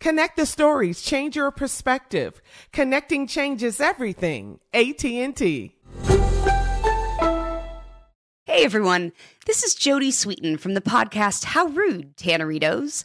Connect the stories, change your perspective. Connecting changes everything. AT&T. Hey everyone, this is Jodie Sweetin from the podcast How Rude, Tanneritos.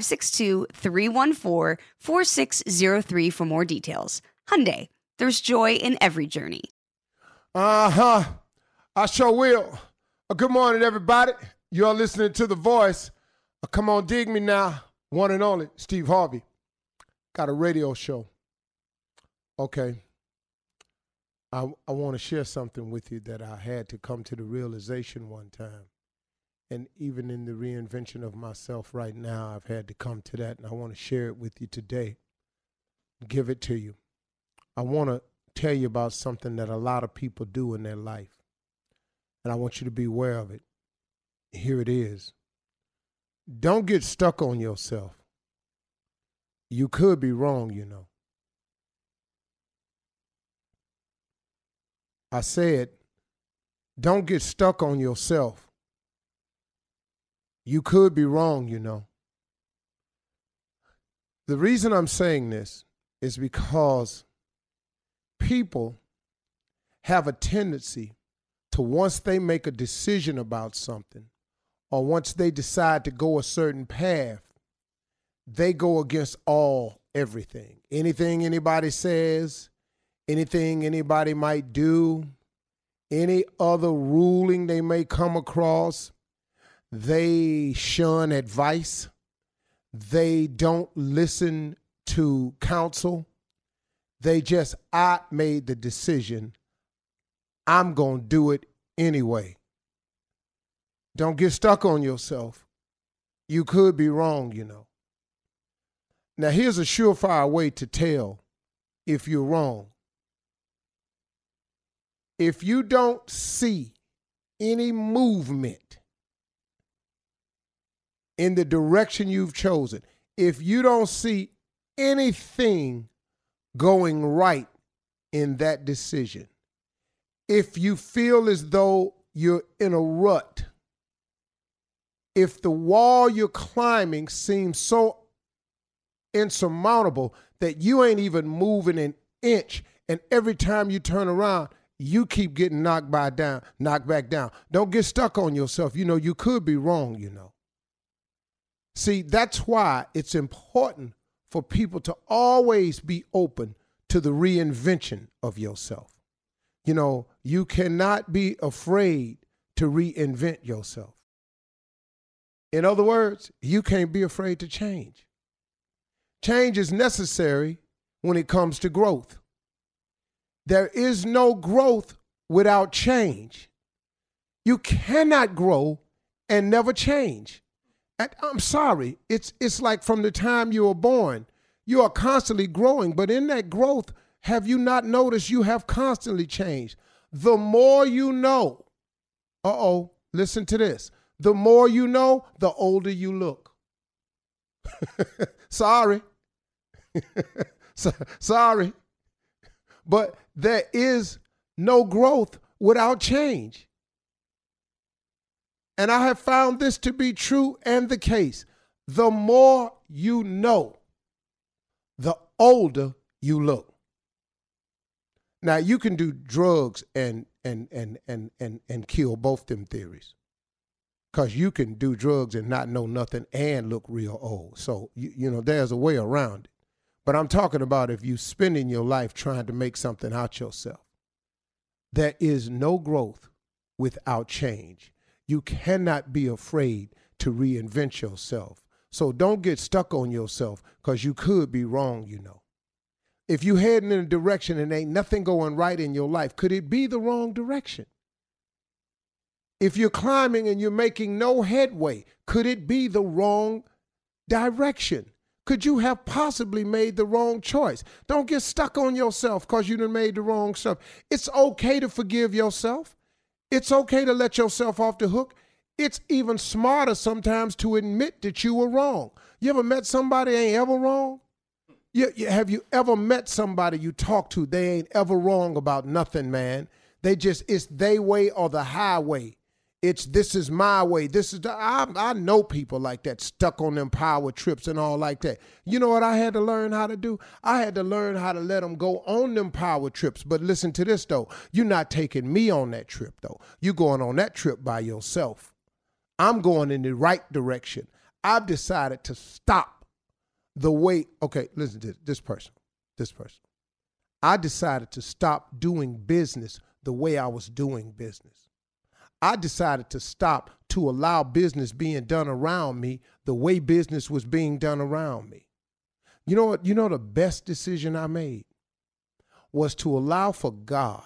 562-314-4603 for more details. Hyundai, there's joy in every journey. Uh-huh. I sure will. Uh, good morning, everybody. You're listening to The Voice. Uh, come on, dig me now. One and only, Steve Harvey. Got a radio show. Okay. I, I want to share something with you that I had to come to the realization one time and even in the reinvention of myself right now, I've had to come to that, and I want to share it with you today. Give it to you. I want to tell you about something that a lot of people do in their life, and I want you to be aware of it. Here it is. Don't get stuck on yourself. You could be wrong, you know. I said, don't get stuck on yourself you could be wrong, you know. The reason I'm saying this is because people have a tendency to once they make a decision about something or once they decide to go a certain path, they go against all everything. Anything anybody says, anything anybody might do, any other ruling they may come across, they shun advice. They don't listen to counsel. They just, I made the decision. I'm going to do it anyway. Don't get stuck on yourself. You could be wrong, you know. Now, here's a surefire way to tell if you're wrong. If you don't see any movement in the direction you've chosen, if you don't see anything going right in that decision, if you feel as though you're in a rut, if the wall you're climbing seems so insurmountable that you ain't even moving an inch, and every time you turn around, you keep getting knocked by down, knocked back down. Don't get stuck on yourself. You know, you could be wrong, you know. See, that's why it's important for people to always be open to the reinvention of yourself. You know, you cannot be afraid to reinvent yourself. In other words, you can't be afraid to change. Change is necessary when it comes to growth. There is no growth without change. You cannot grow and never change. I'm sorry, it's it's like from the time you were born, you are constantly growing, but in that growth, have you not noticed you have constantly changed? The more you know, uh-oh, listen to this. The more you know, the older you look. sorry. sorry. But there is no growth without change. And I have found this to be true and the case. The more you know, the older you look. Now you can do drugs and and and and and and kill both them theories. Cause you can do drugs and not know nothing and look real old. So you you know there's a way around it. But I'm talking about if you spending your life trying to make something out yourself. There is no growth without change. You cannot be afraid to reinvent yourself. So don't get stuck on yourself because you could be wrong, you know. If you heading in a direction and ain't nothing going right in your life, could it be the wrong direction? If you're climbing and you're making no headway, could it be the wrong direction? could you have possibly made the wrong choice? Don't get stuck on yourself because you done made the wrong stuff. It's okay to forgive yourself. It's okay to let yourself off the hook. It's even smarter sometimes to admit that you were wrong. You ever met somebody ain't ever wrong? You, you, have you ever met somebody you talk to? They ain't ever wrong about nothing, man. They just it's they way or the highway. It's this is my way. This is the, I, I know people like that stuck on them power trips and all like that. You know what I had to learn how to do? I had to learn how to let them go on them power trips. But listen to this though. You're not taking me on that trip though. You're going on that trip by yourself. I'm going in the right direction. I've decided to stop the way. Okay, listen to this, this person. This person. I decided to stop doing business the way I was doing business. I decided to stop to allow business being done around me the way business was being done around me. You know what? You know the best decision I made was to allow for God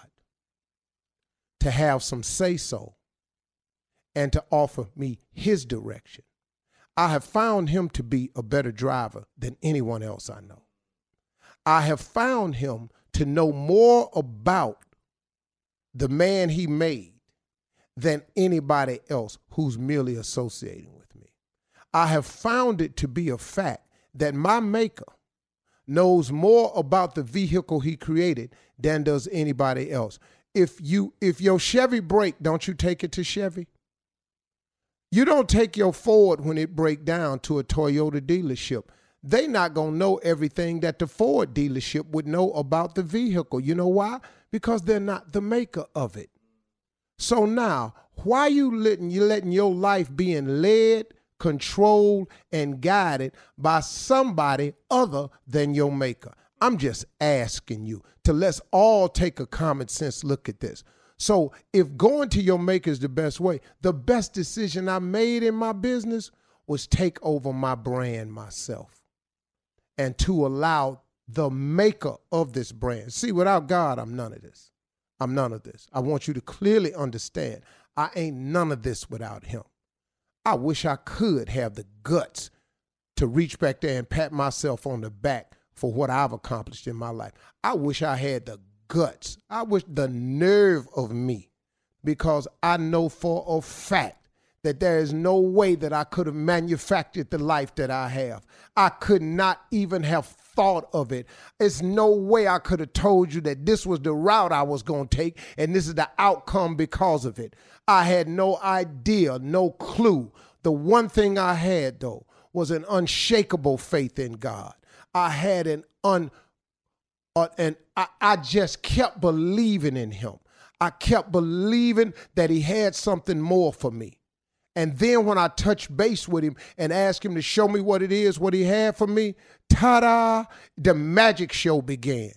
to have some say so and to offer me his direction. I have found him to be a better driver than anyone else I know. I have found him to know more about the man he made than anybody else who's merely associating with me. I have found it to be a fact that my maker knows more about the vehicle he created than does anybody else. If you if your Chevy break, don't you take it to Chevy? You don't take your Ford when it break down to a Toyota dealership. They not going to know everything that the Ford dealership would know about the vehicle. You know why? Because they're not the maker of it. So now, why you letting you letting your life being led, controlled, and guided by somebody other than your maker? I'm just asking you to let's all take a common sense look at this. So if going to your maker is the best way, the best decision I made in my business was take over my brand myself and to allow the maker of this brand. See, without God, I'm none of this. I'm none of this. I want you to clearly understand I ain't none of this without him. I wish I could have the guts to reach back there and pat myself on the back for what I've accomplished in my life. I wish I had the guts. I wish the nerve of me because I know for a fact that there is no way that I could have manufactured the life that I have. I could not even have thought of it. It's no way I could have told you that this was the route I was going to take and this is the outcome because of it. I had no idea, no clue The one thing I had though was an unshakable faith in God. I had an un uh, and I, I just kept believing in him. I kept believing that he had something more for me. And then when I touched base with him and asked him to show me what it is, what he had for me, ta da, the magic show began.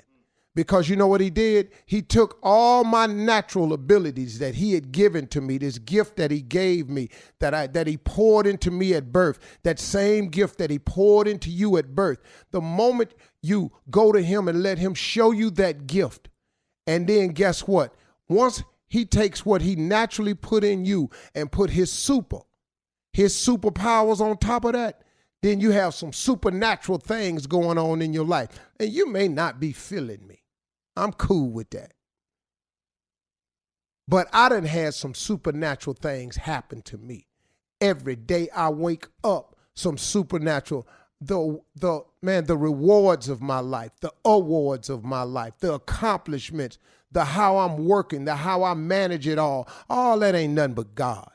Because you know what he did? He took all my natural abilities that he had given to me, this gift that he gave me, that I that he poured into me at birth, that same gift that he poured into you at birth. The moment you go to him and let him show you that gift, and then guess what? Once he takes what he naturally put in you and put his super, his superpowers on top of that, then you have some supernatural things going on in your life. And you may not be feeling me. I'm cool with that. But I done had some supernatural things happen to me. Every day I wake up, some supernatural the the man the rewards of my life the awards of my life the accomplishments the how i'm working the how i manage it all all that ain't nothing but god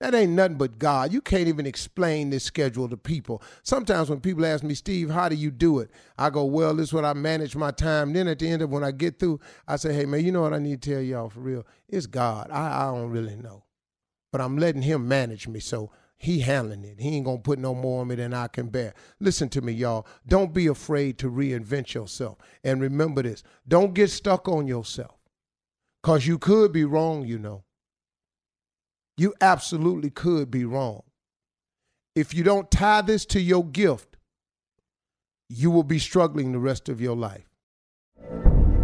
that ain't nothing but God. You can't even explain this schedule to people. Sometimes when people ask me, Steve, how do you do it? I go, well, this is what I manage my time. Then at the end of when I get through, I say, hey, man, you know what I need to tell y'all for real? It's God. I, I don't really know. But I'm letting him manage me. So he handling it. He ain't gonna put no more on me than I can bear. Listen to me, y'all. Don't be afraid to reinvent yourself. And remember this: don't get stuck on yourself. Cause you could be wrong, you know. You absolutely could be wrong. If you don't tie this to your gift, you will be struggling the rest of your life.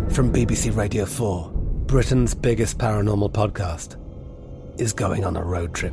From BBC Radio 4, Britain's biggest paranormal podcast is going on a road trip.